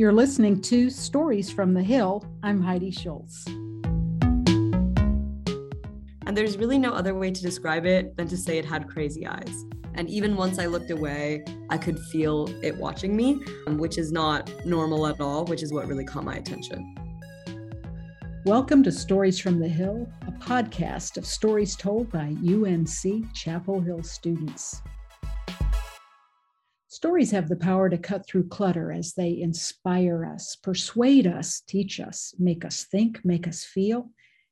You're listening to Stories from the Hill. I'm Heidi Schultz. And there's really no other way to describe it than to say it had crazy eyes. And even once I looked away, I could feel it watching me, um, which is not normal at all, which is what really caught my attention. Welcome to Stories from the Hill, a podcast of stories told by UNC Chapel Hill students. Stories have the power to cut through clutter as they inspire us, persuade us, teach us, make us think, make us feel,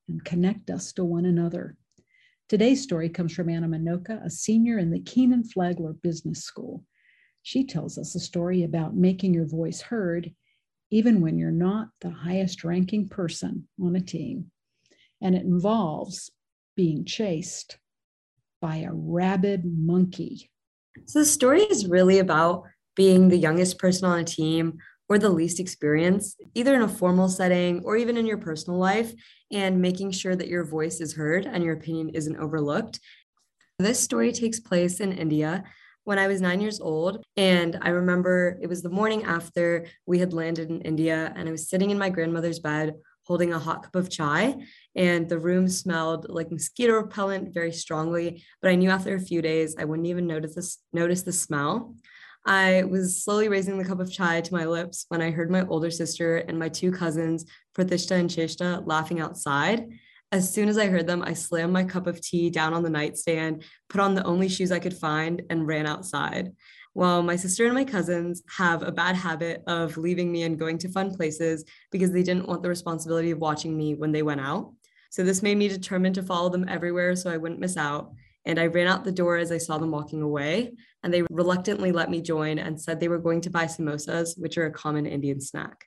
and connect us to one another. Today's story comes from Anna Manocha, a senior in the Kenan Flagler Business School. She tells us a story about making your voice heard even when you're not the highest ranking person on a team. And it involves being chased by a rabid monkey so the story is really about being the youngest person on a team or the least experienced, either in a formal setting or even in your personal life, and making sure that your voice is heard and your opinion isn't overlooked. This story takes place in India when I was nine years old. And I remember it was the morning after we had landed in India, and I was sitting in my grandmother's bed holding a hot cup of chai and the room smelled like mosquito repellent very strongly but i knew after a few days i wouldn't even notice this notice the smell. I was slowly raising the cup of chai to my lips when i heard my older sister and my two cousins pratishtha and cheshta laughing outside. As soon as i heard them i slammed my cup of tea down on the nightstand put on the only shoes i could find and ran outside well, my sister and my cousins have a bad habit of leaving me and going to fun places because they didn't want the responsibility of watching me when they went out. So this made me determined to follow them everywhere so I wouldn't miss out. And I ran out the door as I saw them walking away, and they reluctantly let me join and said they were going to buy samosas, which are a common Indian snack.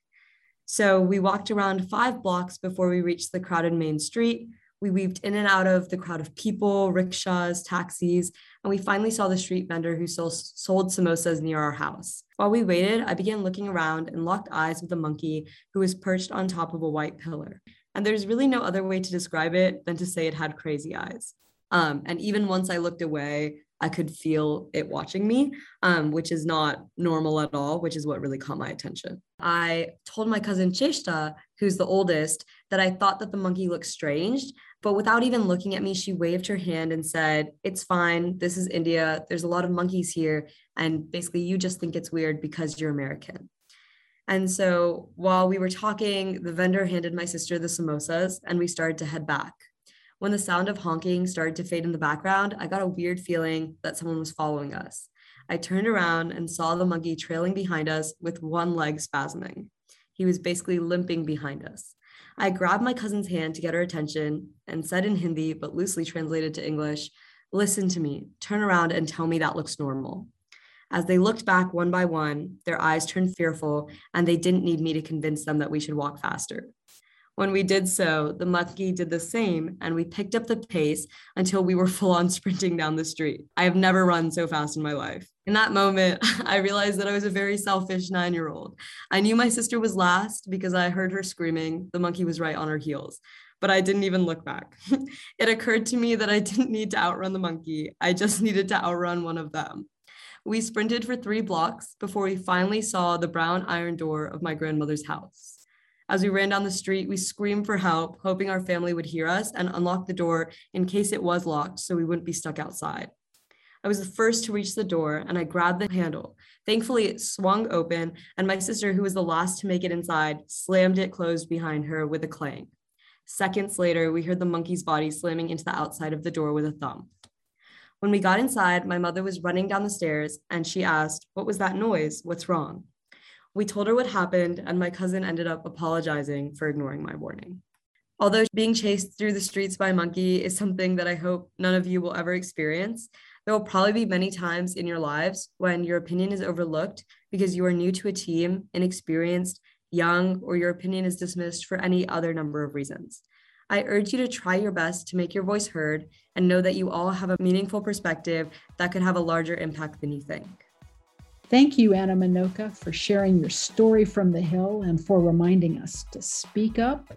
So we walked around five blocks before we reached the crowded main street, we weaved in and out of the crowd of people, rickshaws, taxis, and we finally saw the street vendor who sold, sold samosas near our house. While we waited, I began looking around and locked eyes with a monkey who was perched on top of a white pillar. And there's really no other way to describe it than to say it had crazy eyes. Um, and even once I looked away, I could feel it watching me, um, which is not normal at all, which is what really caught my attention. I told my cousin Cheshta, who's the oldest, that I thought that the monkey looked strange, but without even looking at me, she waved her hand and said, It's fine. This is India. There's a lot of monkeys here. And basically, you just think it's weird because you're American. And so while we were talking, the vendor handed my sister the samosas and we started to head back. When the sound of honking started to fade in the background, I got a weird feeling that someone was following us. I turned around and saw the monkey trailing behind us with one leg spasming. He was basically limping behind us. I grabbed my cousin's hand to get her attention and said in Hindi, but loosely translated to English, Listen to me, turn around and tell me that looks normal. As they looked back one by one, their eyes turned fearful, and they didn't need me to convince them that we should walk faster. When we did so, the monkey did the same, and we picked up the pace until we were full on sprinting down the street. I have never run so fast in my life. In that moment, I realized that I was a very selfish nine year old. I knew my sister was last because I heard her screaming. The monkey was right on her heels, but I didn't even look back. it occurred to me that I didn't need to outrun the monkey, I just needed to outrun one of them. We sprinted for three blocks before we finally saw the brown iron door of my grandmother's house. As we ran down the street, we screamed for help, hoping our family would hear us and unlock the door in case it was locked so we wouldn't be stuck outside. I was the first to reach the door and I grabbed the handle. Thankfully, it swung open, and my sister, who was the last to make it inside, slammed it closed behind her with a clang. Seconds later, we heard the monkey's body slamming into the outside of the door with a thump. When we got inside, my mother was running down the stairs and she asked, What was that noise? What's wrong? We told her what happened, and my cousin ended up apologizing for ignoring my warning. Although being chased through the streets by a monkey is something that I hope none of you will ever experience, there will probably be many times in your lives when your opinion is overlooked because you are new to a team, inexperienced, young, or your opinion is dismissed for any other number of reasons. I urge you to try your best to make your voice heard and know that you all have a meaningful perspective that could have a larger impact than you think. Thank you, Anna Manocha, for sharing your story from the Hill and for reminding us to speak up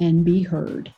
and be heard.